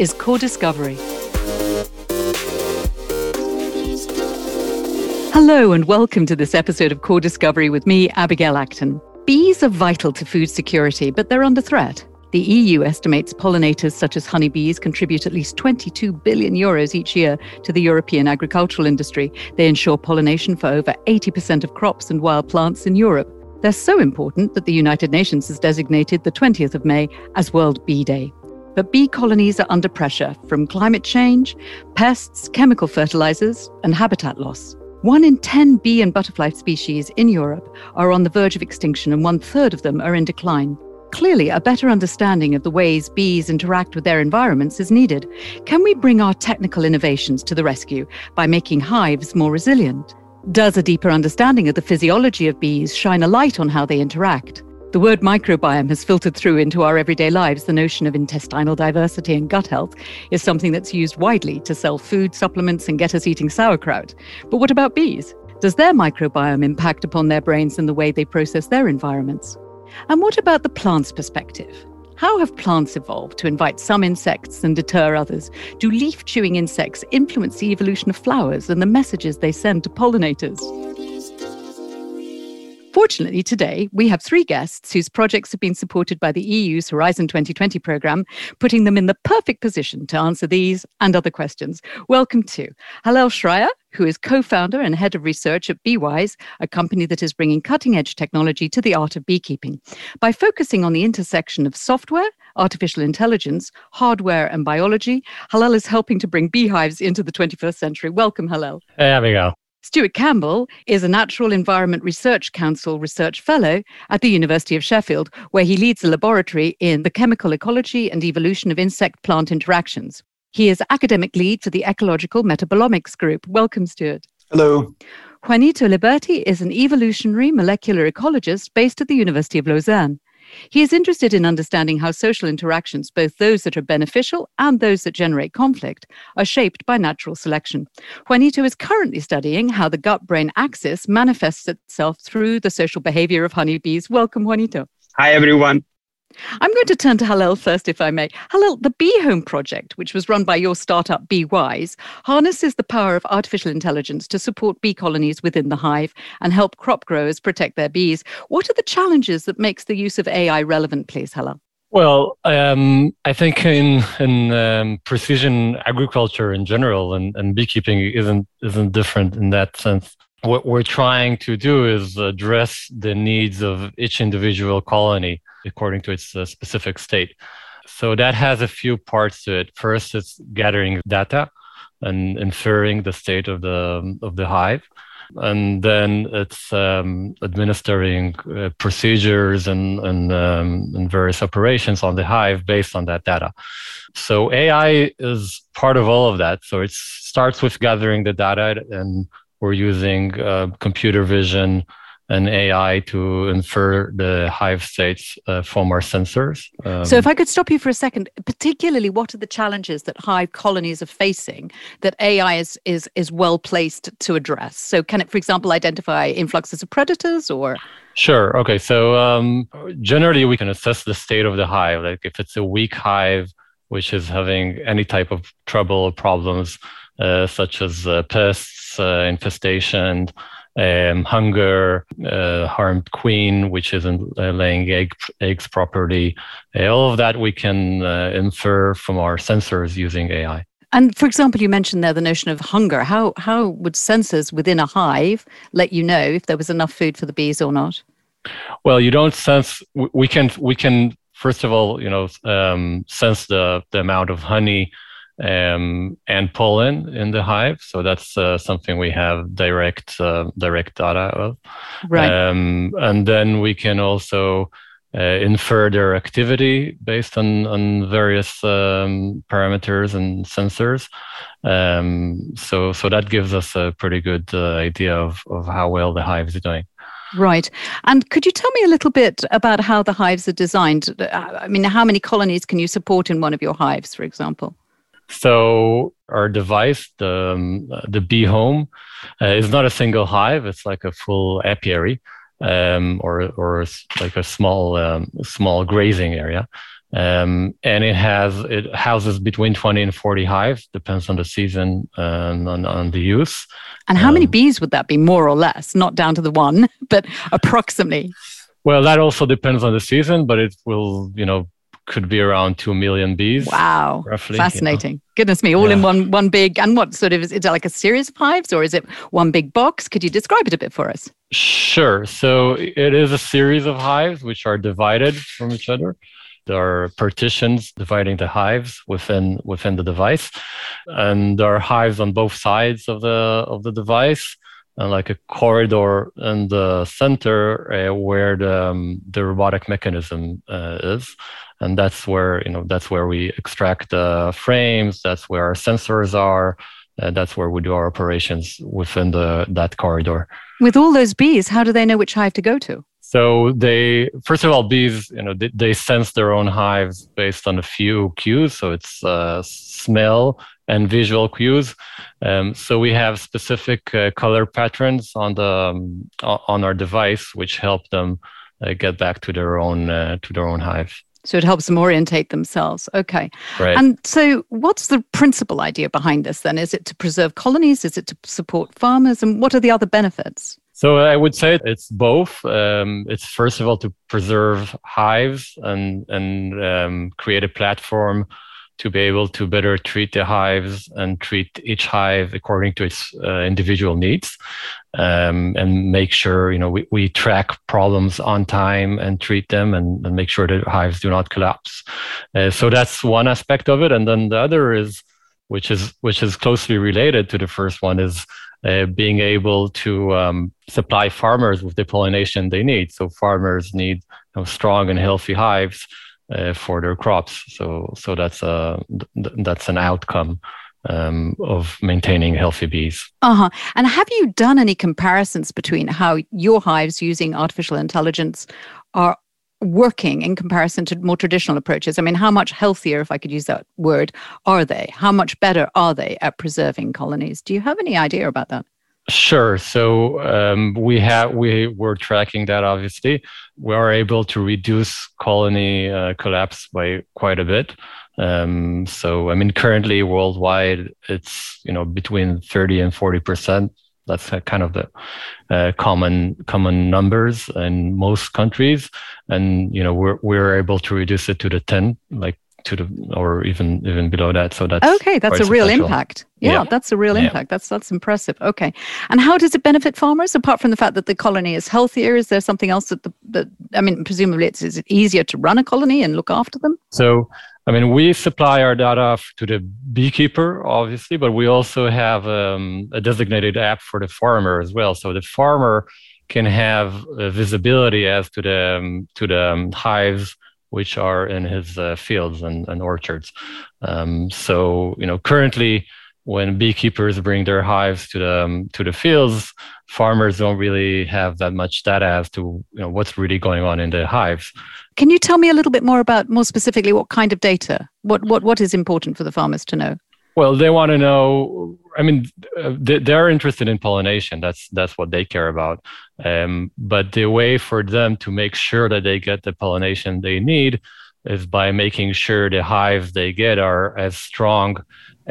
is CORDIScovery. Hello, and welcome to this episode of CORDIScovery with me, Abigail Acton. Bees are vital to food security, but they're under threat. The EU estimates pollinators such as honeybees contribute at least 22 billion euros each year to the European agricultural industry. They ensure pollination for over 80% of crops and wild plants in Europe. They're so important that the United Nations has designated the 20th of May as World Bee Day. But bee colonies are under pressure from climate change, pests, chemical fertilizers, and habitat loss. One in 10 bee and butterfly species in Europe are on the verge of extinction, and one third of them are in decline. Clearly, a better understanding of the ways bees interact with their environments is needed. Can we bring our technical innovations to the rescue by making hives more resilient? Does a deeper understanding of the physiology of bees shine a light on how they interact? The word microbiome has filtered through into our everyday lives. The notion of intestinal diversity and gut health is something that's used widely to sell food supplements and get us eating sauerkraut. But what about bees? Does their microbiome impact upon their brains and the way they process their environments? And what about the plant's perspective? How have plants evolved to invite some insects and deter others? Do leaf chewing insects influence the evolution of flowers and the messages they send to pollinators? Fortunately, today we have three guests whose projects have been supported by the EU's Horizon 2020 programme, putting them in the perfect position to answer these and other questions. Welcome to Hallel Schreier, who is co founder and head of research at BeeWise, a company that is bringing cutting edge technology to the art of beekeeping. By focusing on the intersection of software, artificial intelligence, hardware, and biology, Hallel is helping to bring beehives into the 21st century. Welcome, Hallel. Hey, there we go. Stuart Campbell is a Natural Environment Research Council Research Fellow at the University of Sheffield, where he leads a laboratory in the chemical ecology and evolution of insect plant interactions. He is academic lead for the Ecological Metabolomics Group. Welcome, Stuart. Hello. Joanito Liberti is an evolutionary molecular ecologist based at the University of Lausanne. He is interested in understanding how social interactions, both those that are beneficial and those that generate conflict, are shaped by natural selection. Joanito is currently studying how the gut brain axis manifests itself through the social behavior of honeybees. Welcome, Joanito. Hi, everyone. I'm going to turn to Hallel first, if I may. Hallel, the Bee Home project, which was run by your startup BeeWise, harnesses the power of artificial intelligence to support bee colonies within the hive and help crop growers protect their bees. What are the challenges that makes the use of AI relevant, please, Hallel? Well, um, I think in in um, precision agriculture in general, and, and beekeeping isn't isn't different in that sense what we're trying to do is address the needs of each individual colony according to its uh, specific state. So that has a few parts to it. First, it's gathering data and inferring the state of the of the hive, and then it's um, administering uh, procedures and and, um, and various operations on the hive based on that data. So AI is part of all of that. So it starts with gathering the data and we're using uh, computer vision and AI to infer the hive states uh, from our sensors. Um, so, if I could stop you for a second, particularly, what are the challenges that hive colonies are facing that AI is is is well placed to address? So, can it, for example, identify influxes of predators or? Sure. Okay. So, um, generally, we can assess the state of the hive. Like if it's a weak hive, which is having any type of trouble or problems, uh, such as uh, pests, uh, infestation, um, hunger, uh, harmed queen, which isn't laying egg, eggs properly. all of that we can infer from our sensors using AI. And for example, you mentioned there the notion of hunger. How how would sensors within a hive let you know if there was enough food for the bees or not? Well, you don't sense. We can we can first of all, you know, um, sense the the amount of honey um, and pollen in the hive. So that's uh, something we have direct uh, direct data of. Right. Um, and then we can also uh, infer their activity based on on various um, parameters and sensors. Um, so so that gives us a pretty good uh, idea of of how well the hive is doing. Right. And could you tell me a little bit about how the hives are designed? I mean, how many colonies can you support in one of your hives, for example? So our device, the um, the Bee Home, uh, is not a single hive. It's like a full apiary, um, or or like a small um, small grazing area. Um, and it has it houses between 20 and 40 hives, depends on the season and on, on the use. And how um, many bees would that be, more or less? Not down to the one, but approximately. Well, that also depends on the season, but it will, you know, could be around two million bees. Wow, roughly. Fascinating. You know? Goodness me, all yeah. in one one big. And what sort of is it like a series of hives or is it one big box? Could you describe it a bit for us? Sure. So it is a series of hives which are divided from each other. There are partitions dividing the hives within within the device, and there are hives on both sides of the of the device, and like a corridor in the center uh, where the um, the robotic mechanism uh, is, and that's where you know that's where we extract the frames. That's where our sensors are. Uh, that's where we do our operations within the that corridor. With all those bees, how do they know which hive to go to? So they, first of all, bees, you know, they, they sense their own hives based on a few cues. So it's uh, smell and visual cues. Um, so we have specific uh, color patterns on the um, on our device, which help them uh, get back to their own uh, to their own hive. So it helps them orientate themselves. Okay. Right. And so what's the principal idea behind this then? Is it to preserve colonies? Is it to support farmers? And what are the other benefits? So I would say it's both. Um, it's first of all to preserve hives and and um, create a platform to be able to better treat the hives and treat each hive according to its uh, individual needs, um, and make sure you know we, we track problems on time and treat them and, and make sure that hives do not collapse. Uh, so that's one aspect of it, and then the other is which is which is closely related to the first one is uh, being able to um, supply farmers with the pollination they need. So farmers need you know, strong and healthy hives uh, for their crops. So so that's a th- that's an outcome. Um, of maintaining healthy bees. Uh huh. And have you done any comparisons between how your hives using artificial intelligence are working in comparison to more traditional approaches? I mean, how much healthier, if I could use that word, are they? How much better are they at preserving colonies? Do you have any idea about that? Sure. So um, we have we were tracking that. Obviously, we are able to reduce colony uh, collapse by quite a bit. Um, so I mean, currently worldwide, it's you know between thirty and forty percent that's kind of the uh, common common numbers in most countries, and you know we're we're able to reduce it to the ten, like to the or even even below that. So that's okay. That's a real impact. Yeah, yeah, that's a real yeah. impact. That's that's impressive. Okay, and how does it benefit farmers apart from the fact that the colony is healthier? Is there something else that the that I mean, presumably it's is it easier to run a colony and look after them? So I mean, we supply our data to the beekeeper, obviously, but we also have um, a designated app for the farmer as well. So the farmer can have visibility as to the um, to the um, hives which are in his uh, fields and, and orchards. Um, so you know, currently, when beekeepers bring their hives to the um, to the fields, farmers don't really have that much data as to you know what's really going on in the hives. Can you tell me a little bit more about more specifically what kind of data? What what what is important for the farmers to know? Well, they want to know. I mean, they're interested in pollination. That's that's what they care about. Um, but the way for them to make sure that they get the pollination they need is by making sure the hives they get are as strong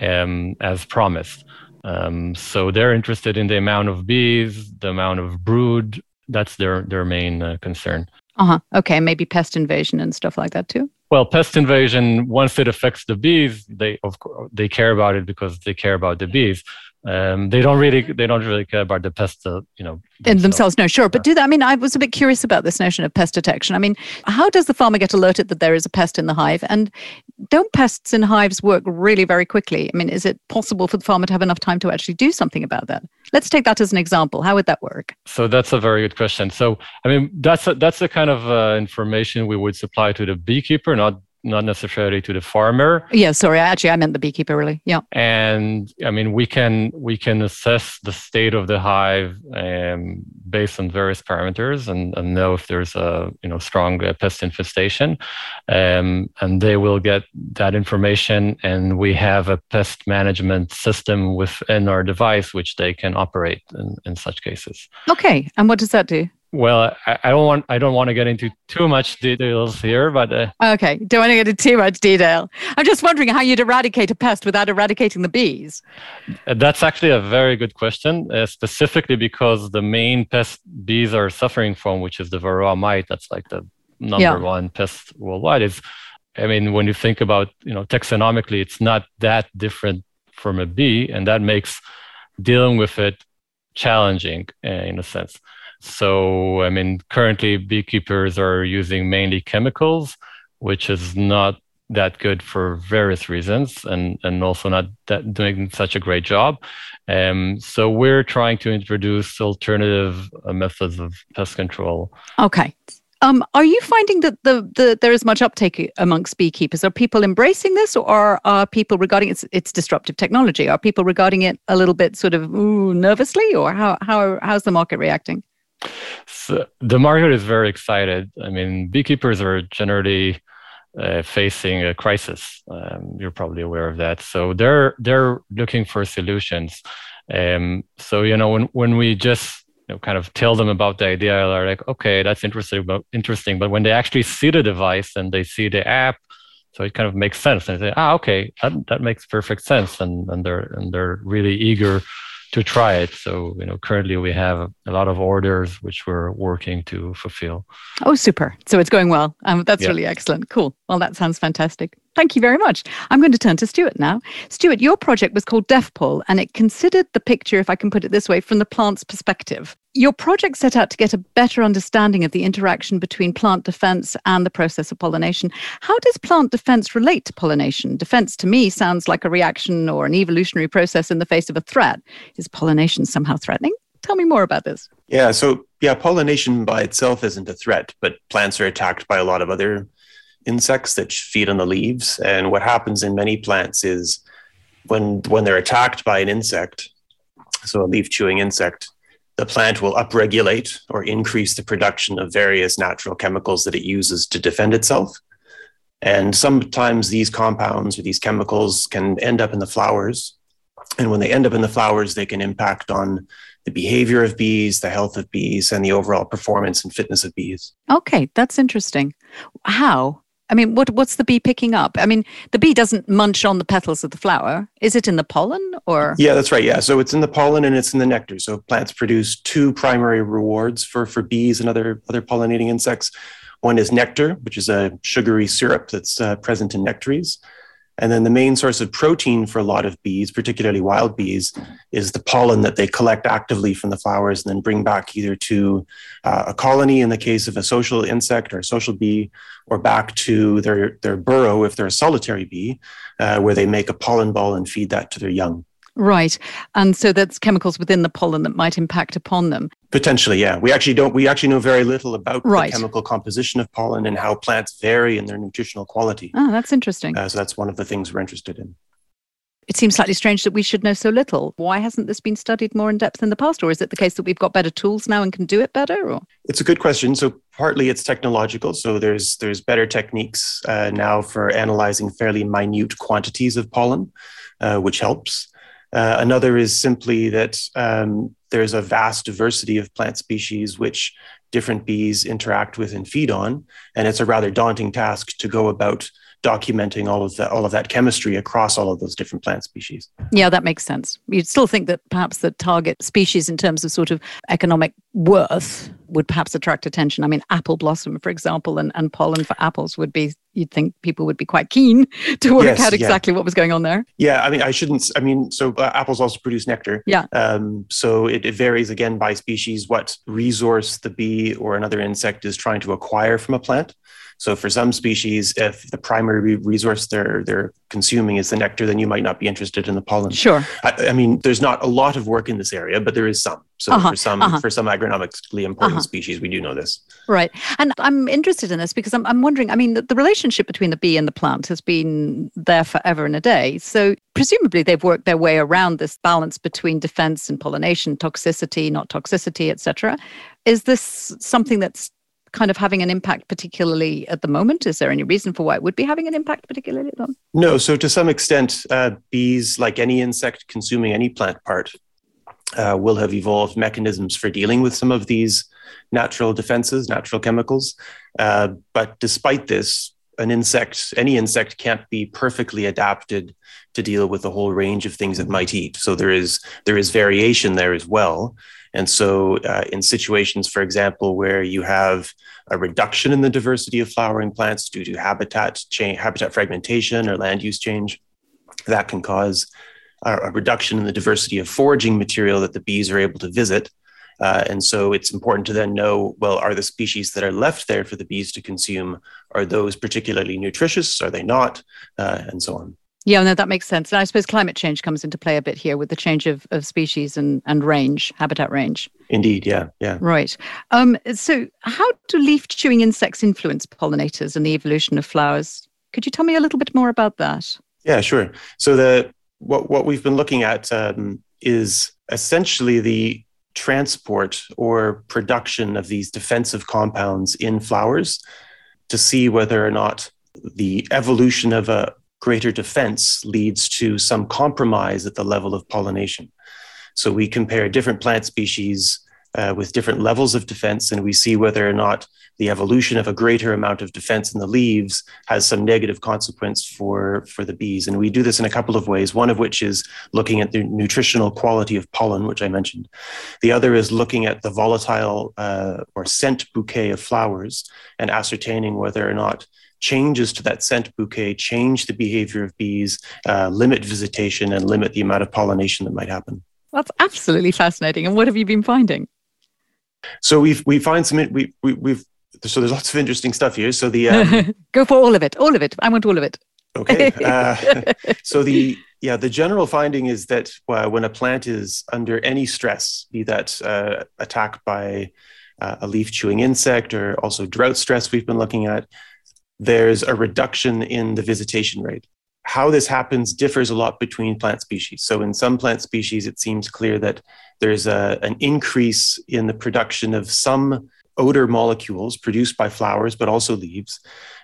um, as promised. Um, so they're interested in the amount of bees, the amount of brood. That's their their main uh, concern. Uh huh. Okay, maybe pest invasion and stuff like that too. Well, pest invasion once it affects the bees, they of course they care about it because they care about the bees um, they don't really they don't really care about the pest uh, you know themselves. in themselves. no sure but do that. I mean i was a bit curious about this notion of pest detection. I mean how does the farmer get alerted that there is a pest in the hive? And don't pests in hives work really very quickly? I mean is it possible for the farmer to have enough time to actually do something about that? Let's take that as an example. How would that work? So that's a very good question. So i mean that's a, that's the kind of uh, information we would supply to the beekeeper not not necessarily to the farmer. Yeah, sorry, actually I meant the beekeeper really. Yeah. And I mean we can we can assess the state of the hive um, based on various parameters and, and know if there's a you know strong uh, pest infestation. Um, and they will get that information and we have a pest management system within our device which they can operate in, in such cases. Okay. And what does that do? Well, I, I, don't want I don't want to get into too much details here, but uh, okay, don't want to get into too much detail. I'm just wondering how you'd eradicate a pest without eradicating the bees. That's actually a very good question, uh, specifically because the main pest bees are suffering from, which is the varroa mite. That's like the number yeah. one pest worldwide. Is I mean, when you think about you know taxonomically, it's not that different from a bee, and that makes dealing with it challenging uh, in a sense. So, I mean, currently beekeepers are using mainly chemicals, which is not that good for various reasons and, and also not doing such a great job. Um, so we're trying to introduce alternative uh, methods of pest control. Okay. Um, are you finding that the, the there is much uptake amongst beekeepers? Are people embracing this, or are people regarding its its disruptive technology? Are people regarding it a little bit sort of ooh, nervously, or how how how's the market reacting? So the market is very excited. I mean, beekeepers are generally uh, facing a crisis. Um, you're probably aware of that. So they're they're looking for solutions. Um, so you know, when when we just you know, kind of tell them about the idea, they're like, okay, that's interesting, but interesting. But when they actually see the device and they see the app, so it kind of makes sense. And they say, ah, okay, that, that makes perfect sense, and and they're and they're really eager to try it. So, you know, currently we have a lot of orders which we're working to fulfill. Oh, super. So it's going well. Um, that's yeah. really excellent. Cool. Well, that sounds fantastic. Thank you very much. I'm going to turn to Stuart now. Stuart, your project was called DEFPOL, and it considered the picture, if I can put it this way, from the plant's perspective. Your project set out to get a better understanding of the interaction between plant defense and the process of pollination. How does plant defense relate to pollination? Defense to me sounds like a reaction or an evolutionary process in the face of a threat. Is pollination somehow threatening? Tell me more about this. Yeah, so yeah, pollination by itself isn't a threat, but plants are attacked by a lot of other insects that feed on the leaves. And what happens in many plants is when when they're attacked by an insect, so a leaf chewing insect, the plant will upregulate or increase the production of various natural chemicals that it uses to defend itself. And sometimes these compounds or these chemicals can end up in the flowers. And when they end up in the flowers, they can impact on the behavior of bees, the health of bees, and the overall performance and fitness of bees. Okay, that's interesting. How? I mean, what what's the bee picking up? I mean, the bee doesn't munch on the petals of the flower. Is it in the pollen or? Yeah, that's right. Yeah, so it's in the pollen and it's in the nectar. So plants produce two primary rewards for for bees and other other pollinating insects. One is nectar, which is a sugary syrup that's uh, present in nectaries, and then the main source of protein for a lot of bees, particularly wild bees, is the pollen that they collect actively from the flowers and then bring back either to uh, a colony in the case of a social insect or a social bee, or back to their, their burrow if they're a solitary bee, uh, where they make a pollen ball and feed that to their young. Right. And so that's chemicals within the pollen that might impact upon them. Potentially, yeah. We actually don't we actually know very little about right. the chemical composition of pollen and how plants vary in their nutritional quality. Oh, that's interesting. Uh, so that's one of the things we're interested in. It seems slightly strange that we should know so little. Why hasn't this been studied more in depth in the past? Or is it the case that we've got better tools now and can do it better? Or? It's a good question. So partly it's technological. So there's there's better techniques uh, now for analyzing fairly minute quantities of pollen, uh, which helps. Uh, another is simply that um, there's a vast diversity of plant species which different bees interact with and feed on, and it's a rather daunting task to go about documenting all of that all of that chemistry across all of those different plant species. Yeah, that makes sense. You'd still think that perhaps the target species in terms of sort of economic worth would perhaps attract attention. I mean, apple blossom, for example, and, and pollen for apples would be you'd think people would be quite keen to work yes, out exactly yeah. what was going on there. Yeah, I mean, I shouldn't. I mean, so uh, apples also produce nectar. Yeah. Um, so it, it, varies again by species what resource the bee or another insect is trying to acquire from a plant. So for some species, if the primary resource they're they're consuming is the nectar, then you might not be interested in the pollen. Sure. I, I mean, there's not a lot of work in this area, but there is some. So uh-huh, for some uh-huh. for some agronomically important uh-huh. species, we do know this. Right. And I'm interested in this because I'm, I'm wondering, I mean, the, the relationship between the bee and the plant has been there forever and a day. So presumably they've worked their way around this balance between defense and pollination, toxicity, not toxicity, etc. Is this something that's kind of having an impact, particularly at the moment? Is there any reason for why it would be having an impact, particularly at the moment? No. So, to some extent, uh, bees, like any insect consuming any plant part, uh, will have evolved mechanisms for dealing with some of these natural defenses, natural chemicals. Uh, but despite this, an insect, any insect can't be perfectly adapted to deal with a whole range of things it might eat. So there is there is variation there as well. And so, uh, in situations, for example, where you have a reduction in the diversity of flowering plants due to habitat change, habitat fragmentation, or land use change, that can cause a, reduction in the diversity of foraging material that the bees are able to visit. Uh, and so it's important to then know well, are the species that are left there for the bees to consume, are those particularly nutritious? Are they not? Uh, and so on. Yeah, no, that makes sense. And I suppose climate change comes into play a bit here with the change of, of species and, and range, habitat range. Indeed, yeah, yeah. Right. Um, so, how do leaf chewing insects influence pollinators and the evolution of flowers? Could you tell me a little bit more about that? Yeah, sure. So, the what, what we've been looking at um, is essentially the transport or production of these defensive compounds in flowers to see whether or not the evolution of a greater defense leads to some compromise at the level of pollination. So we compare different plant species uh, with different levels of defense, and we see whether or not the evolution of a greater amount of defense in the leaves has some negative consequence for, for the bees. And we do this in a couple of ways, one of which is looking at the nutritional quality of pollen, which I mentioned. The other is looking at the volatile uh, or scent bouquet of flowers and ascertaining whether or not changes to that scent bouquet change the behavior of bees, uh, limit visitation, and limit the amount of pollination that might happen. That's absolutely fascinating. And what have you been finding? So we've we find some we, we we've so there's lots of interesting stuff here. So the um, go for all of it, all of it. I want all of it. Okay. Uh, so the yeah the general finding is that uh, when a plant is under any stress, be that uh, attacked by uh, a leaf chewing insect or also drought stress, we've been looking at, there's a reduction in the visitation rate. How this happens differs a lot between plant species. So, in some plant species, it seems clear that there's a, an increase in the production of some odor molecules produced by flowers, but also leaves,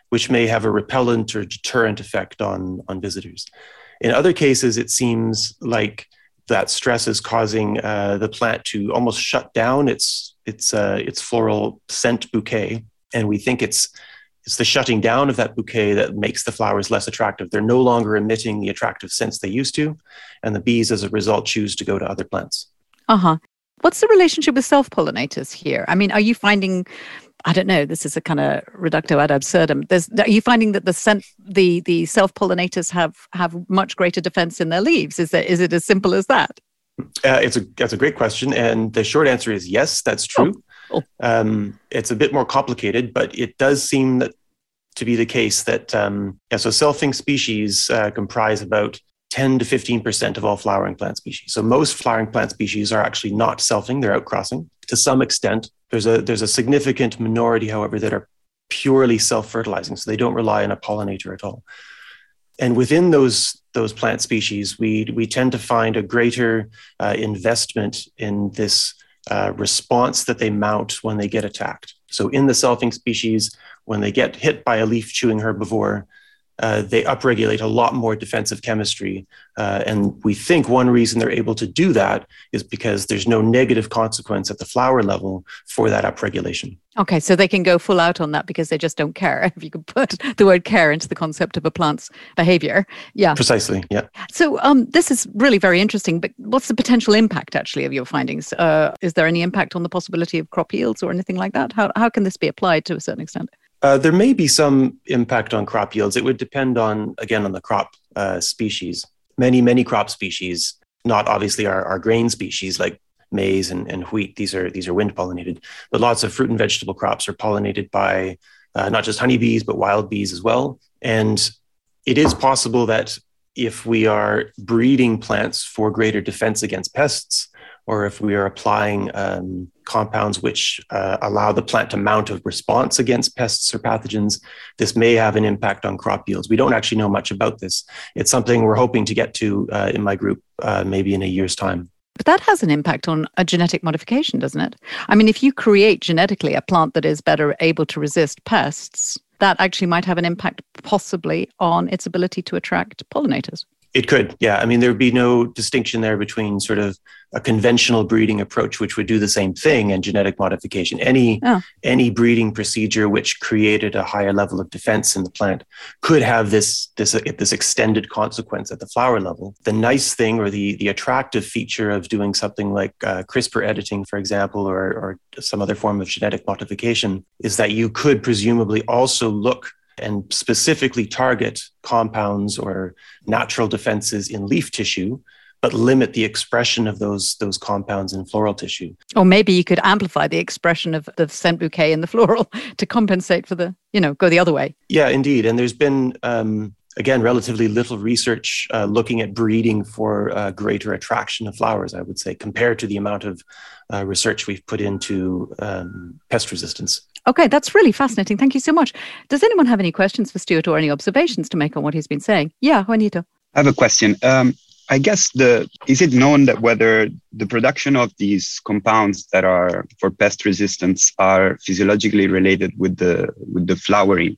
which may have a repellent or deterrent effect on, on visitors. In other cases, it seems like that stress is causing uh, the plant to almost shut down its its uh, its floral scent bouquet, and we think it's it's the shutting down of that bouquet that makes the flowers less attractive. They're no longer emitting the attractive scents they used to, and the bees, as a result, choose to go to other plants. Uh huh. What's the relationship with self pollinators here? I mean, are you finding? I don't know. This is a kind of reducto ad absurdum. There's, are you finding that the scent, the the self pollinators have have much greater defense in their leaves? Is that is it as simple as that? Uh, it's a that's a great question, and the short answer is yes. That's true. Oh. Oh. Um, it's a bit more complicated, but it does seem that to be the case that um, yeah, so selfing species uh, comprise about 10 to 15% of all flowering plant species. So most flowering plant species are actually not selfing, they're outcrossing to some extent. There's a there's a significant minority, however, that are purely self-fertilizing, so they don't rely on a pollinator at all. And within those those plant species, we we tend to find a greater uh, investment in this uh, response that they mount when they get attacked. So in the selfing species, when they get hit by a leaf chewing herbivore, uh, they upregulate a lot more defensive chemistry. Uh, and we think one reason they're able to do that is because there's no negative consequence at the flower level for that upregulation. Okay, so they can go full out on that because they just don't care. If you could put the word care into the concept of a plant's behavior. Yeah. Precisely. Yeah. So um, this is really very interesting, but what's the potential impact actually of your findings? Uh, is there any impact on the possibility of crop yields or anything like that? How, how can this be applied to a certain extent? Uh, there may be some impact on crop yields. It would depend on, again, on the crop uh, species. Many, many crop species, not obviously our, our grain species like maize and, and wheat, these are, these are wind pollinated, but lots of fruit and vegetable crops are pollinated by uh, not just honeybees, but wild bees as well. And it is possible that if we are breeding plants for greater defense against pests, or if we are applying um, compounds which uh, allow the plant to mount a response against pests or pathogens, this may have an impact on crop yields. We don't actually know much about this. It's something we're hoping to get to uh, in my group uh, maybe in a year's time. But that has an impact on a genetic modification, doesn't it? I mean, if you create genetically a plant that is better able to resist pests, that actually might have an impact possibly on its ability to attract pollinators. It could, yeah. I mean, there would be no distinction there between sort of a conventional breeding approach, which would do the same thing, and genetic modification. Any oh. any breeding procedure which created a higher level of defense in the plant could have this this this extended consequence at the flower level. The nice thing, or the the attractive feature of doing something like uh, CRISPR editing, for example, or or some other form of genetic modification, is that you could presumably also look and specifically target compounds or natural defenses in leaf tissue but limit the expression of those those compounds in floral tissue. Or maybe you could amplify the expression of the scent bouquet in the floral to compensate for the, you know, go the other way. Yeah, indeed. And there's been um, again relatively little research uh, looking at breeding for uh, greater attraction of flowers. I would say compared to the amount of uh, research we've put into um, pest resistance. Okay, that's really fascinating. Thank you so much. Does anyone have any questions for Stuart or any observations to make on what he's been saying? Yeah, Joanito. I have a question. Um, I guess the is it known that whether the production of these compounds that are for pest resistance are physiologically related with the with the flowering?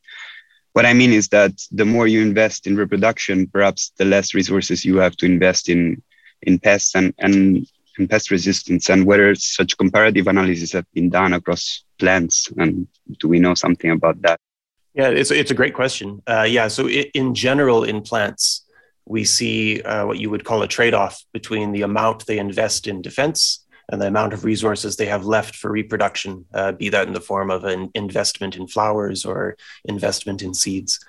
What I mean is that the more you invest in reproduction, perhaps the less resources you have to invest in in pests and and and pest resistance and whether such comparative analysis have been done across plants and do we know something about that? Yeah it's, it's a great question. Uh, yeah so it, in general in plants we see uh, what you would call a trade-off between the amount they invest in defense and the amount of resources they have left for reproduction, uh, be that in the form of an investment in flowers or investment in seeds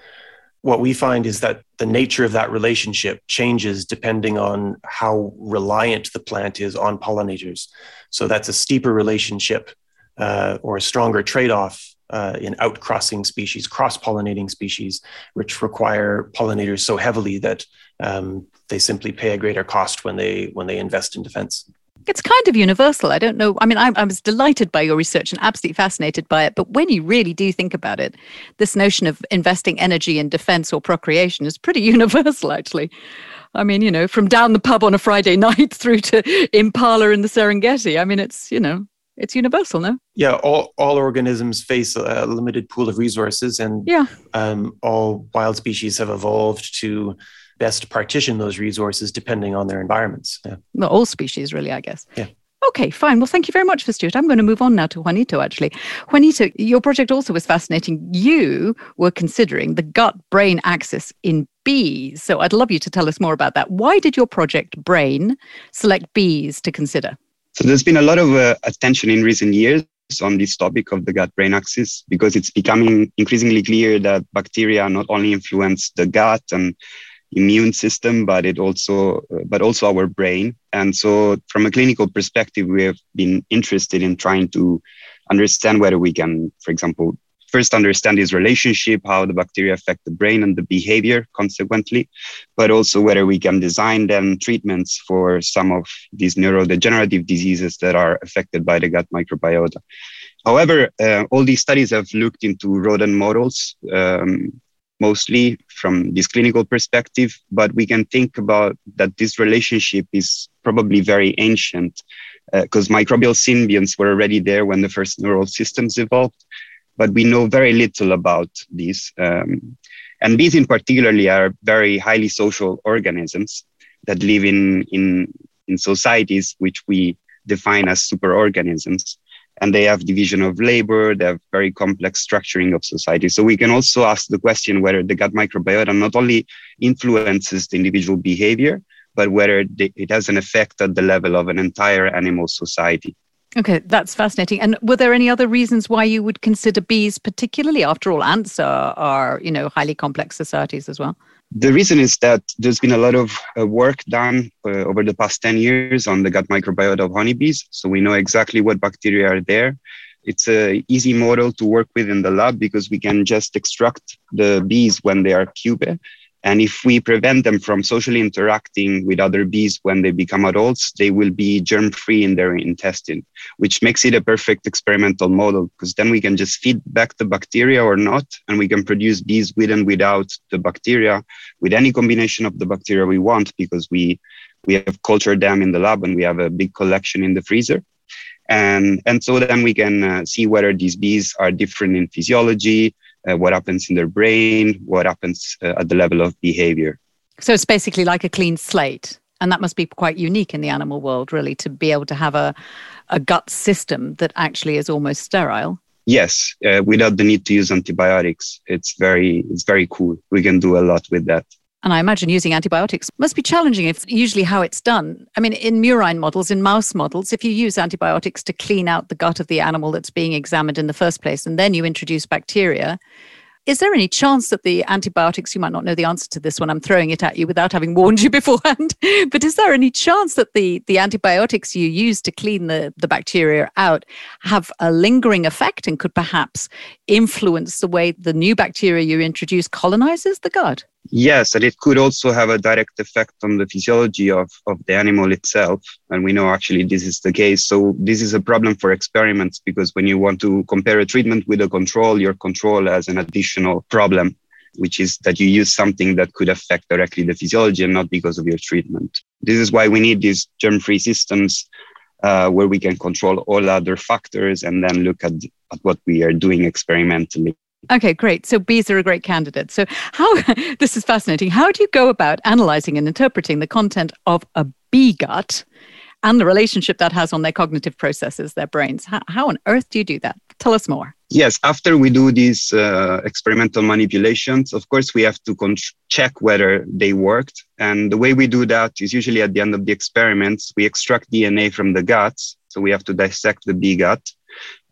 what we find is that the nature of that relationship changes depending on how reliant the plant is on pollinators. So that's a steeper relationship uh, or a stronger trade off uh, in outcrossing species, cross pollinating species, which require pollinators so heavily that um, they simply pay a greater cost when they when they invest in defense. It's kind of universal. I don't know. I mean, I, I, was delighted by your research and absolutely fascinated by it. But when you really do think about it, this notion of investing energy in defense or procreation is pretty universal, actually. I mean, you know, from down the pub on a Friday night through to Impala in the Serengeti. I mean, it's, you know, it's universal, no? Yeah, all, all organisms face a limited pool of resources, and yeah. um, all wild species have evolved to best partition those resources depending on their environments. Yeah. Well, all species, really, I guess. Yeah. Okay, fine. Well, thank you very much for Stuart. I'm going to move on now to Joanito, actually. Joanito, your project also was fascinating. You were considering the gut brain axis in bees. So I'd love you to tell us more about that. Why did your project Brain select bees to consider? So there's been a lot of uh, attention in recent years on this topic of the gut brain axis because it's becoming increasingly clear that bacteria not only influence the gut and immune system, but it also but also our brain. And so, from a clinical perspective, we have been interested in trying to understand whether we can, for example, first understand this relationship, how the bacteria affect the brain and the behavior consequently, but also whether we can design then treatments for some of these neurodegenerative diseases that are affected by the gut microbiota. However, uh, all these studies have looked into rodent models, um, mostly from this clinical perspective, but we can think about that this relationship is probably very ancient because uh, microbial symbionts were already there when the first neural systems evolved, but we know very little about these. Um, and bees in particularly are very highly social organisms that live in, in, in societies which we define as superorganisms and they have division of labor they have very complex structuring of society so we can also ask the question whether the gut microbiota not only influences the individual behavior but whether it has an effect at the level of an entire animal society Okay, that's fascinating. And were there any other reasons why you would consider bees particularly? After all, ants are, are you know, highly complex societies as well. The reason is that there's been a lot of uh, work done uh, over the past 10 years on the gut microbiota of honeybees. So we know exactly what bacteria are there. It's an easy model to work with in the lab because we can just extract the bees when they are pupae and if we prevent them from socially interacting with other bees when they become adults, they will be germ free in their intestine, which makes it a perfect experimental model because then we can just feed back the bacteria or not, and we can produce bees with and without the bacteria with any combination of the bacteria we want because we, we have cultured them in the lab and we have a big collection in the freezer. And, and so then we can uh, see whether these bees are different in physiology, uh, what happens in their brain, what happens uh, at the level of behavior. So it's basically like a clean slate. And that must be quite unique in the animal world, really, to be able to have a, a gut system that actually is almost sterile. Yes, uh, without the need to use antibiotics. It's very, it's very cool. We can do a lot with that. And I imagine using antibiotics must be challenging if usually how it's done. I mean, in murine models, in mouse models, if you use antibiotics to clean out the gut of the animal that's being examined in the first place, and then you introduce bacteria, is there any chance that the antibiotics, you might not know the answer to this one, I'm throwing it at you without having warned you beforehand, but is there any chance that the, the antibiotics you use to clean the, the bacteria out have a lingering effect and could perhaps influence the way the new bacteria you introduce colonizes the gut? Yes, and it could also have a direct effect on the physiology of, of the animal itself. And we know actually this is the case. So this is a problem for experiments because when you want to compare a treatment with a control, your control has an additional problem, which is that you use something that could affect directly the physiology and not because of your treatment. This is why we need these germ-free systems uh, where we can control all other factors and then look at, at what we are doing experimentally. Okay, great. So bees are a great candidate. So how this is fascinating. How do you go about analyzing and interpreting the content of a bee gut and the relationship that has on their cognitive processes, their brains? How, how on earth do you do that? Tell us more. Yes, after we do these uh, experimental manipulations, of course, we have to con- check whether they worked. And the way we do that is usually at the end of the experiments, we extract DNA from the guts. So we have to dissect the bee gut.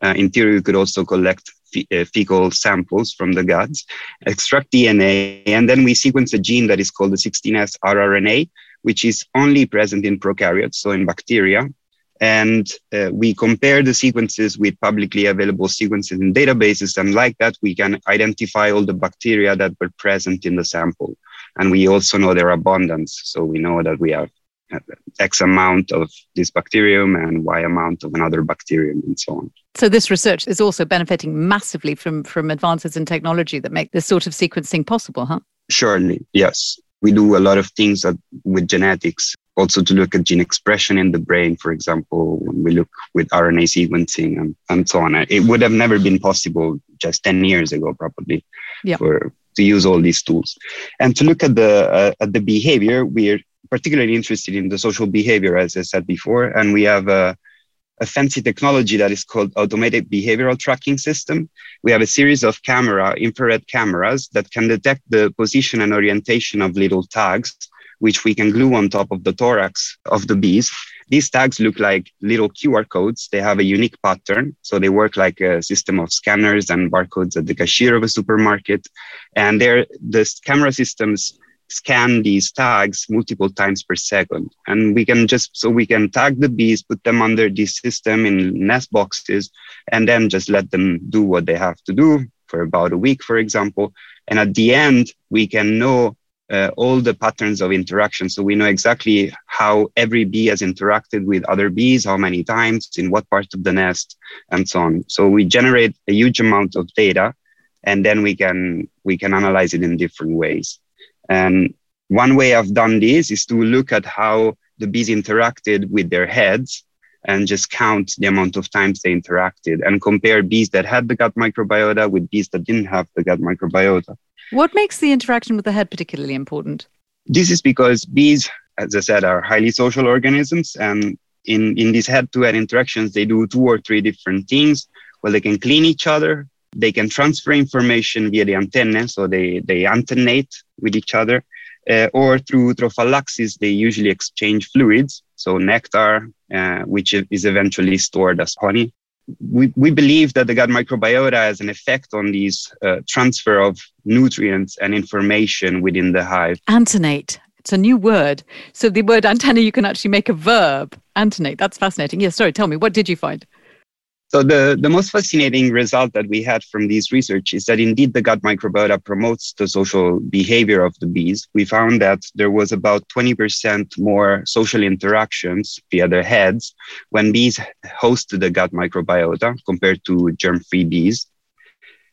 Uh, in theory, we could also collect uh, fecal samples from the guts, extract DNA, and then we sequence a gene that is called the 16S rRNA, which is only present in prokaryotes, so in bacteria. And uh, we compare the sequences with publicly available sequences in databases. And like that, we can identify all the bacteria that were present in the sample. And we also know their abundance. So we know that we have X amount of this bacterium and Y amount of another bacterium and so on. So this research is also benefiting massively from, from advances in technology that make this sort of sequencing possible, huh? Surely, yes. We do a lot of things that, with genetics, also to look at gene expression in the brain, for example, when we look with RNA sequencing and, and so on. It would have never been possible just 10 years ago, probably, yep. for to use all these tools. And to look at the uh, at the behavior, we're particularly interested in the social behavior, as I said before. And we have a, a fancy technology that is called automated behavioral tracking system. We have a series of camera, infrared cameras that can detect the position and orientation of little tags, which we can glue on top of the thorax of the bees. These tags look like little QR codes. They have a unique pattern. So they work like a system of scanners and barcodes at the cashier of a supermarket. And they're, the camera systems scan these tags multiple times per second. And we can just, so we can tag the bees, put them under this system in nest boxes, and then just let them do what they have to do for about a week, for example. And at the end, we can know uh, all the patterns of interaction. So we know exactly how every bee has interacted with other bees, how many times, in what part of the nest, and so on. So we generate a huge amount of data, and then we can we can analyze it in different ways. And one way I've done this is to look at how the bees interacted with their heads and just count the amount of times they interacted and compare bees that had the gut microbiota with bees that didn't have the gut microbiota. What makes the interaction with the head particularly important? This is because bees, as I said, are highly social organisms. And in, in these head to head interactions, they do two or three different things. Well, they can clean each other, they can transfer information via the antennae, so they, they antennate with each other, uh, or through trophallaxis, they usually exchange fluids, so nectar, uh, which is eventually stored as honey. We, we believe that the gut microbiota has an effect on these uh, transfer of nutrients and information within the hive. Antennate. It's a new word. So the word antenna, you can actually make a verb. Antennate. That's fascinating. Yes, sorry, tell me, what did you find? So the, the most fascinating result that we had from this research is that indeed the gut microbiota promotes the social behavior of the bees. We found that there was about 20% more social interactions via their heads when bees hosted the gut microbiota compared to germ-free bees.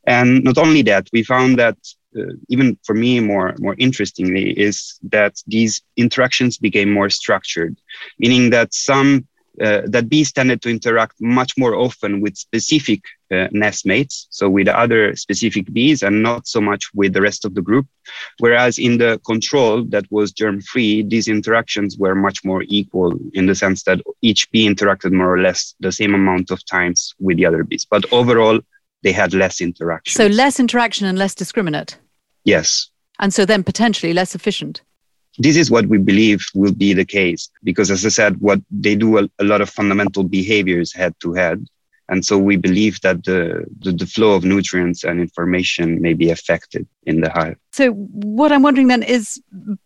And not only that, we found that uh, even for me more more interestingly is that these interactions became more structured, meaning that some uh, that bees tended to interact much more often with specific uh, nest mates, so with other specific bees, and not so much with the rest of the group. Whereas in the control that was germ free, these interactions were much more equal in the sense that each bee interacted more or less the same amount of times with the other bees. But overall, they had less interaction. So less interaction and less discriminate. Yes. And so then potentially less efficient this is what we believe will be the case because as i said what they do a, a lot of fundamental behaviors head to head. And so we believe that the, the, the flow of nutrients and information may be affected in the hive. So what i'm wondering then is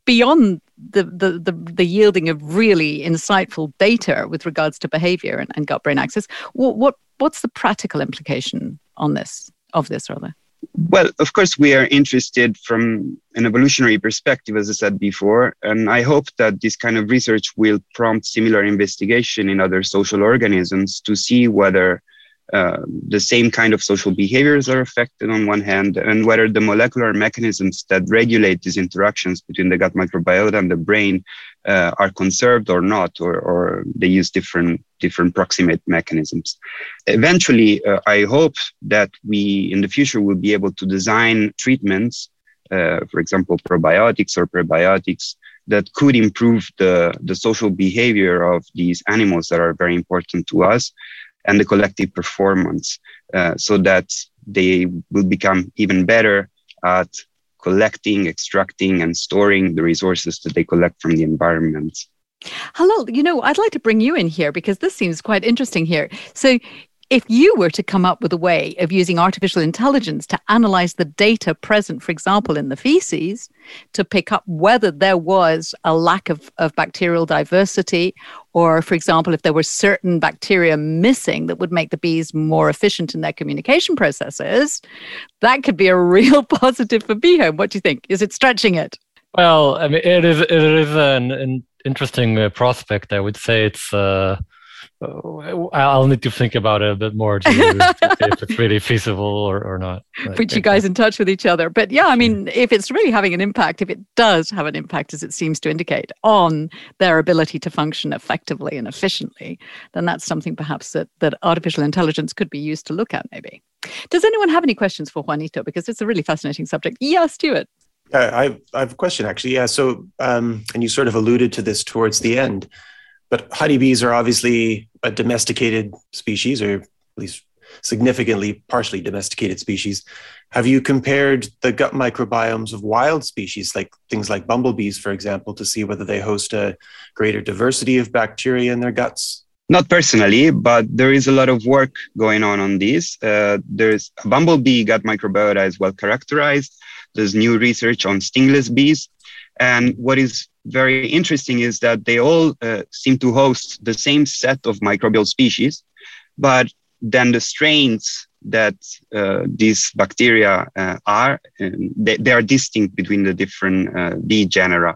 beyond the, the, the, the yielding of really insightful data with regards to behavior and, and gut brain axis what, what what's the practical implication on this of this rather well, of course, we are interested from an evolutionary perspective, as I said before, and I hope that this kind of research will prompt similar investigation in other social organisms to see whether uh, the same kind of social behaviors are affected on one hand, and whether the molecular mechanisms that regulate these interactions between the gut microbiota and the brain uh, are conserved or not, or, or they use different different proximate mechanisms. Eventually, uh, I hope that we in the future will be able to design treatments, uh, for example, probiotics or prebiotics that could improve the, the social behavior of these animals that are very important to us and the collective performance uh, so that they will become even better at collecting, extracting, and storing the resources that they collect from the environment. Hello, you know, I'd like to bring you in here because this seems quite interesting here. So, if you were to come up with a way of using artificial intelligence to analyze the data present, for example, in the feces, to pick up whether there was a lack of, of bacterial diversity, or, for example, if there were certain bacteria missing that would make the bees more efficient in their communication processes, that could be a real positive for BeeHome. What do you think? Is it stretching it? Well, I mean, it is, it is an, an interesting uh, prospect. I would say it's. Uh, uh, I'll need to think about it a bit more to, to if it's really feasible or, or not. Put you guys in touch with each other. But yeah, I mean, if it's really having an impact, if it does have an impact, as it seems to indicate, on their ability to function effectively and efficiently, then that's something perhaps that, that artificial intelligence could be used to look at, maybe. Does anyone have any questions for Joanito? Because it's a really fascinating subject. Yeah, Stuart. Uh, I, I have a question actually. Yeah. So, um, and you sort of alluded to this towards the end. But honeybees are obviously a domesticated species, or at least significantly partially domesticated species. Have you compared the gut microbiomes of wild species, like things like bumblebees, for example, to see whether they host a greater diversity of bacteria in their guts? Not personally, but there is a lot of work going on on this. Uh, there's a bumblebee gut microbiota is well characterized. There's new research on stingless bees. And what is very interesting is that they all uh, seem to host the same set of microbial species, but then the strains that uh, these bacteria uh, are, um, they, they, are distinct between the different uh, bee genera.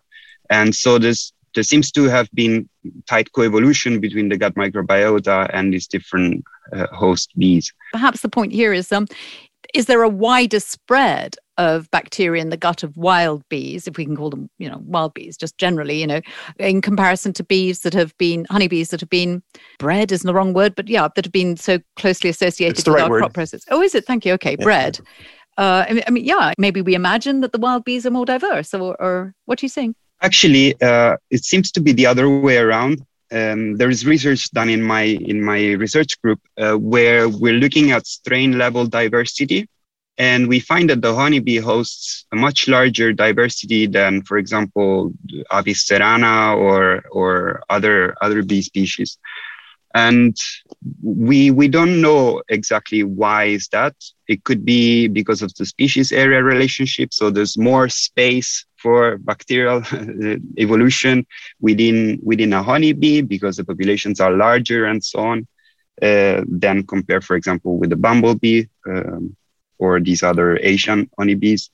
And so this, there seems to have been tight coevolution between the gut microbiota and these different uh, host bees. Perhaps the point here is um, is there a wider spread of bacteria in the gut of wild bees, if we can call them, you know, wild bees, just generally, you know, in comparison to bees that have been honeybees that have been bred isn't the wrong word, but yeah, that have been so closely associated with right our word. crop process. Oh, is it? Thank you. Okay, yeah. bred. Uh, I, mean, I mean, yeah, maybe we imagine that the wild bees are more diverse, or, or what are you saying? Actually, uh, it seems to be the other way around. Um, there is research done in my in my research group uh, where we're looking at strain level diversity and we find that the honeybee hosts a much larger diversity than, for example, Apis cerana or, or other, other bee species. And we, we don't know exactly why is that. It could be because of the species area relationship. So there's more space for bacterial evolution within, within a honeybee because the populations are larger and so on. Uh, than compare, for example, with the bumblebee. Um, or these other Asian honeybees.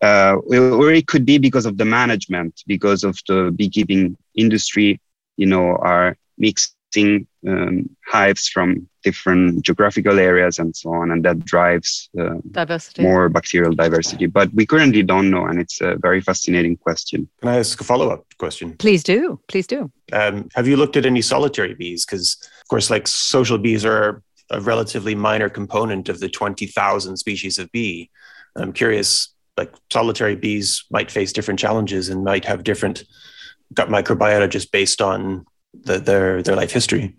Uh, or it could be because of the management, because of the beekeeping industry, you know, are mixing um, hives from different geographical areas and so on, and that drives uh, diversity. more bacterial diversity. But we currently don't know, and it's a very fascinating question. Can I ask a follow up question? Please do. Please do. Um, have you looked at any solitary bees? Because, of course, like social bees are a relatively minor component of the 20,000 species of bee. I'm curious, like solitary bees might face different challenges and might have different gut microbiota just based on the, their their life history.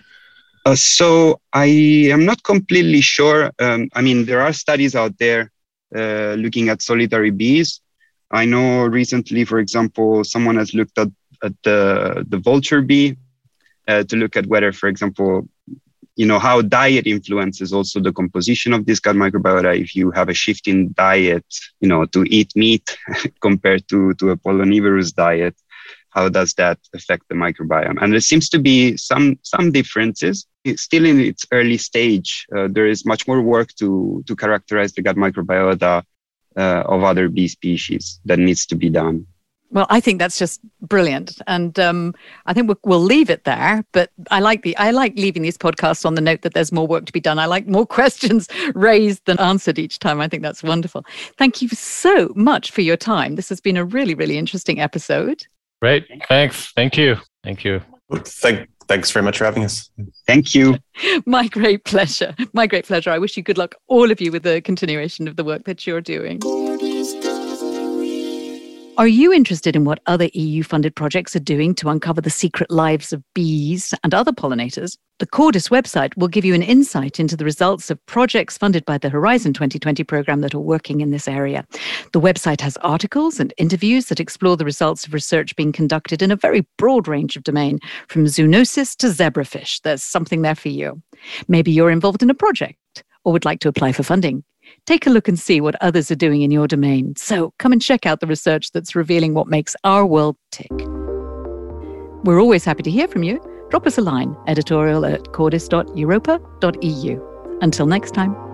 Uh, so I am not completely sure. Um, I mean, there are studies out there uh, looking at solitary bees. I know recently, for example, someone has looked at, at the, the vulture bee uh, to look at whether, for example, you know how diet influences also the composition of this gut microbiota. If you have a shift in diet you know to eat meat compared to to a pollinivorous diet how does that affect the microbiome? And there seems to be some some differences. It's still in its early stage. Uh, there is much more work to to characterize the gut microbiota uh, of other bee species that needs to be done well, I think that's just brilliant, and um, I think we'll, we'll, leave it there. But I like the I like leaving these podcasts on the note that there's more work to be done. I like more questions raised than answered each time. I think that's wonderful. Thank you so much for your time. This has been a really really interesting episode. Great, thanks. Thank you. Thank you. Thank, thanks very much for having us. Thank you. My great pleasure. My great pleasure. I wish you good luck, all of you, with the continuation of the work that you're doing. Are you interested in what other EU funded projects are doing to uncover the secret lives of bees and other pollinators? The Cordis website will give you an insight into the results of projects funded by the Horizon 2020 program that are working in this area. The website has articles and interviews that explore the results of research being conducted in a very broad range of domain, from zoonosis to zebrafish. There's something there for you. Maybe you're involved in a project or would like to apply for funding. Take a look and see what others are doing in your domain. So come and check out the research that's revealing what makes our world tick. We're always happy to hear from you. Drop us a line, editorial at cordis.europa.eu. Until next time.